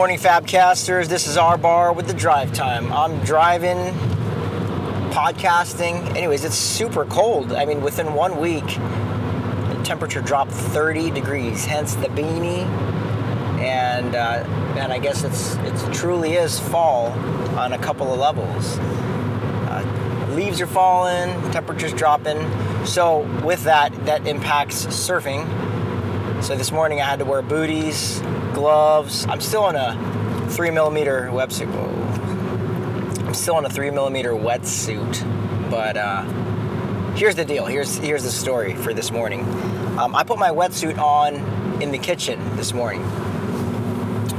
morning, Fabcasters. This is our bar with the drive time. I'm driving, podcasting. Anyways, it's super cold. I mean, within one week, the temperature dropped 30 degrees. Hence the beanie, and uh, and I guess it's it truly is fall on a couple of levels. Uh, leaves are falling, temperatures dropping. So with that, that impacts surfing. So this morning I had to wear booties, gloves. I'm still in a three millimeter wetsuit. I'm still in a three millimeter wetsuit, but uh, here's the deal. Here's here's the story for this morning. Um, I put my wetsuit on in the kitchen this morning,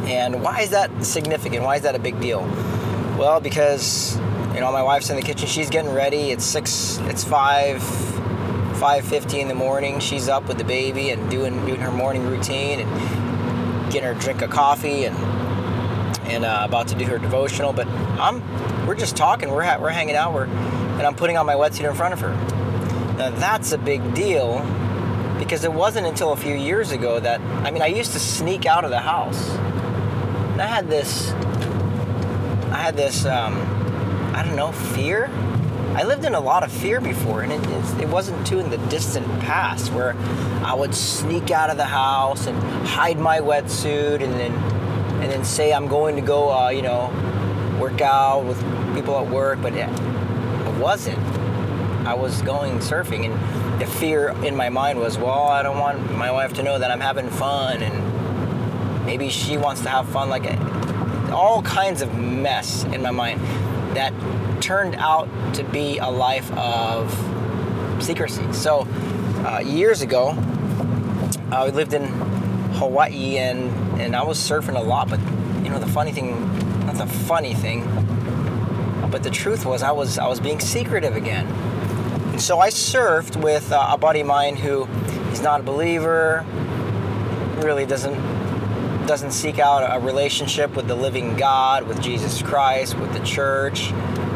and why is that significant? Why is that a big deal? Well, because you know my wife's in the kitchen. She's getting ready. It's six. It's five 5:50 in the morning. She's up with the baby and doing doing her morning routine and getting her drink of coffee and and uh, about to do her devotional. But I'm we're just talking. We're ha- we're hanging out. We're and I'm putting on my wetsuit in front of her. Now that's a big deal because it wasn't until a few years ago that I mean I used to sneak out of the house. And I had this I had this um, I don't know fear I lived in a lot of fear before, and it, it, wasn't too in the distant past where I would sneak out of the house and hide my wetsuit, and then and then say I'm going to go, uh, you know, work out with people at work, but it, it wasn't. I was going surfing, and the fear in my mind was, well, I don't want my wife to know that I'm having fun, and maybe she wants to have fun, like all kinds of mess in my mind that turned out to be a life of secrecy. So, uh, years ago, uh, lived in Hawaii and, and I was surfing a lot, but you know, the funny thing, not the funny thing, but the truth was I was, I was being secretive again. So I surfed with uh, a buddy of mine who he's not a believer, really doesn't doesn't seek out a relationship with the living God, with Jesus Christ, with the church.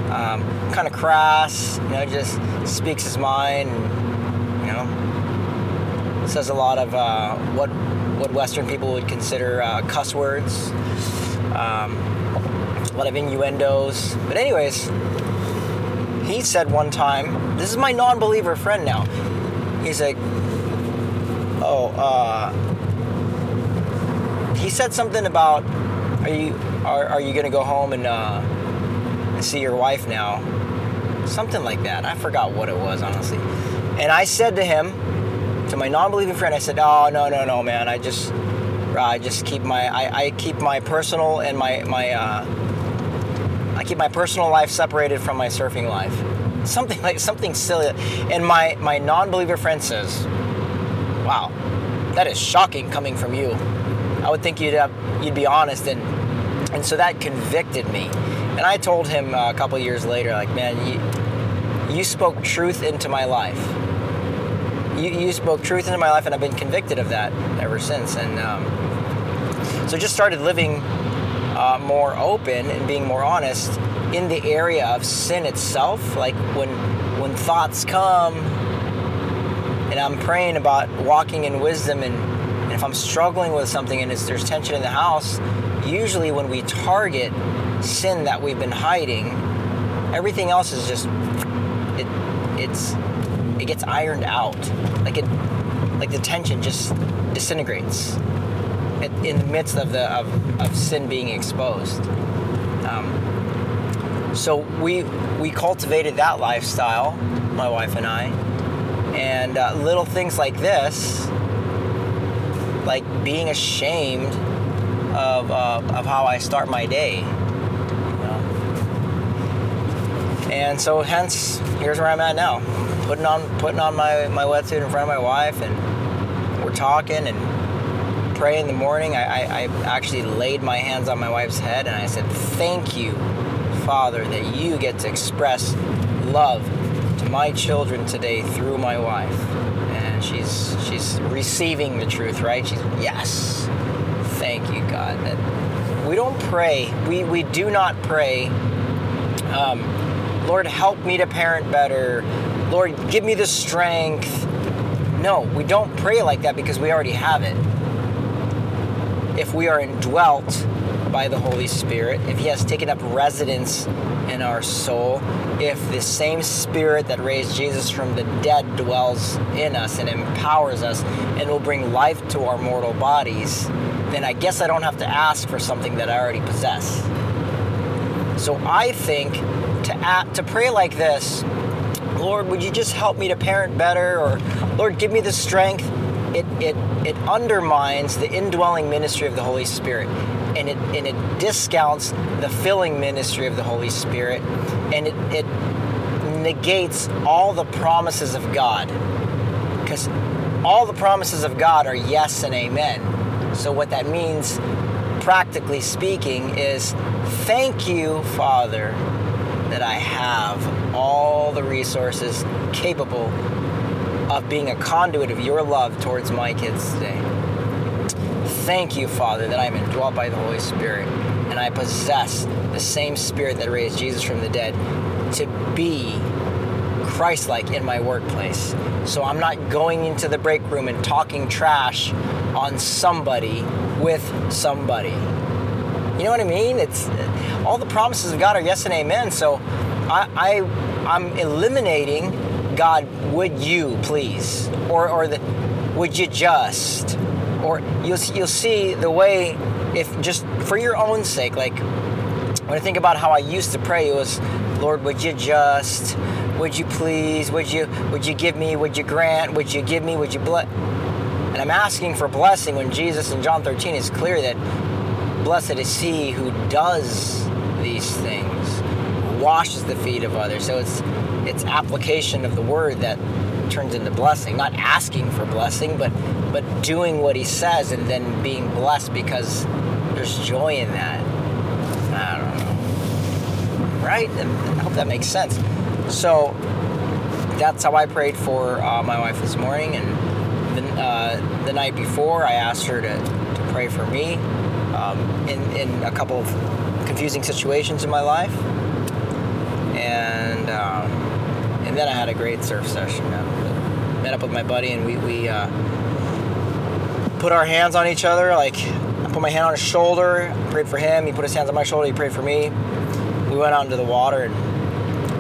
Um, kind of crass, you know, just speaks his mind, and, you know, says a lot of uh, what what Western people would consider uh, cuss words, um, a lot of innuendos. But anyways, he said one time, this is my non-believer friend now. He's like, oh, uh, he said something about are you are, are you gonna go home and uh, see your wife now? Something like that. I forgot what it was honestly. And i said to him to my non-believing friend i said oh no no no man. I just i just keep my i, I keep my personal and my my uh, i keep my personal life separated from my surfing life. Something like something silly. And my my non-believer friend says wow. That is shocking coming from you I would think you'd have, you'd be honest, and and so that convicted me. And I told him uh, a couple years later, like, man, you you spoke truth into my life. You, you spoke truth into my life, and I've been convicted of that ever since. And um, so just started living uh, more open and being more honest in the area of sin itself. Like when when thoughts come, and I'm praying about walking in wisdom and if I'm struggling with something and there's tension in the house, usually when we target sin that we've been hiding, everything else is just it it's it gets ironed out. Like it like the tension just disintegrates in the midst of the of, of sin being exposed. Um, so we we cultivated that lifestyle, my wife and I, and uh, little things like this like being ashamed of, uh, of how I start my day. You know? And so hence here's where I'm at now. Putting on putting on my, my wetsuit in front of my wife and we're talking and pray in the morning. I, I, I actually laid my hands on my wife's head and I said, Thank you, Father, that you get to express love to my children today through my wife she's she's receiving the truth, right? She's yes. Thank you, God. That we don't pray. We we do not pray. Um, Lord, help me to parent better. Lord, give me the strength. No, we don't pray like that because we already have it. If we are indwelt by the Holy Spirit, if He has taken up residence in our soul, if the same Spirit that raised Jesus from the dead dwells in us and empowers us and will bring life to our mortal bodies, then I guess I don't have to ask for something that I already possess. So I think to act, to pray like this, Lord, would you just help me to parent better, or Lord, give me the strength. It it it undermines the indwelling ministry of the Holy Spirit, and it and it discounts the filling ministry of the Holy Spirit, and it it negates all the promises of God, because all the promises of God are yes and amen. So what that means, practically speaking, is thank you, Father that I have all the resources capable of being a conduit of your love towards my kids today. Thank you, Father, that I am indwelt by the Holy Spirit and I possess the same Spirit that raised Jesus from the dead to be Christ like in my workplace. So I'm not going into the break room and talking trash on somebody with somebody. You know what I mean? It's all the promises of God are yes and amen. So I, I I'm eliminating God, would you please? Or or the would you just? Or you'll you'll see the way if just for your own sake, like when I think about how I used to pray, it was, Lord, would you just, would you please, would you, would you give me, would you grant, would you give me, would you bless? And I'm asking for blessing when Jesus in John 13 is clear that Blessed is he who does these things, washes the feet of others. So it's it's application of the word that turns into blessing, not asking for blessing, but but doing what he says and then being blessed because there's joy in that. I don't know. Right? I hope that makes sense. So that's how I prayed for uh, my wife this morning, and the, uh, the night before I asked her to, to pray for me um, in, in a couple of confusing situations in my life. And um, and then I had a great surf session. Met up with my buddy and we, we uh, put our hands on each other. Like I put my hand on his shoulder, prayed for him. He put his hands on my shoulder. He prayed for me. We went out into the water and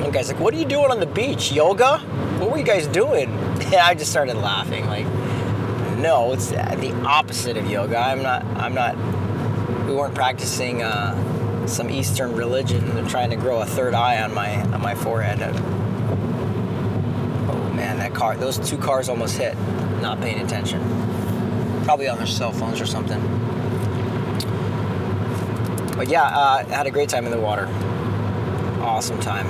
one guy's like, "What are you doing on the beach? Yoga? What were you guys doing?" And I just started laughing. Like, no, it's the opposite of yoga. I'm not. I'm not we weren't practicing uh, some Eastern religion. They're trying to grow a third eye on my on my forehead. Car! Those two cars almost hit. Not paying attention. Probably on their cell phones or something. But yeah, uh, had a great time in the water. Awesome time.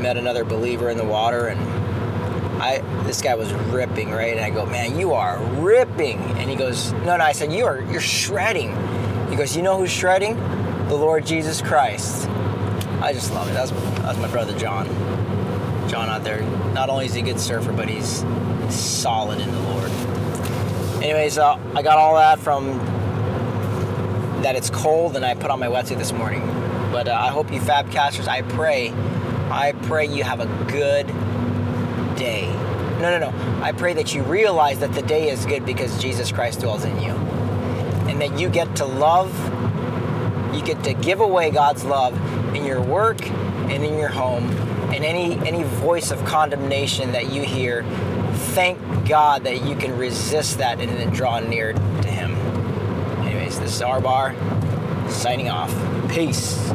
Met another believer in the water, and I this guy was ripping right, and I go, man, you are ripping, and he goes, no, no, I said you are you're shredding. He goes, You know who's shredding? The Lord Jesus Christ. I just love it. That's, that's my brother John. John out there. Not only is he a good surfer, but he's solid in the Lord. Anyways, uh, I got all that from that it's cold and I put on my wetsuit this morning. But uh, I hope you Fabcasters, I pray, I pray you have a good day. No, no, no. I pray that you realize that the day is good because Jesus Christ dwells in you and that you get to love, you get to give away God's love in your work and in your home, and any any voice of condemnation that you hear, thank God that you can resist that and then draw near to Him. Anyways, this is our Bar signing off. Peace.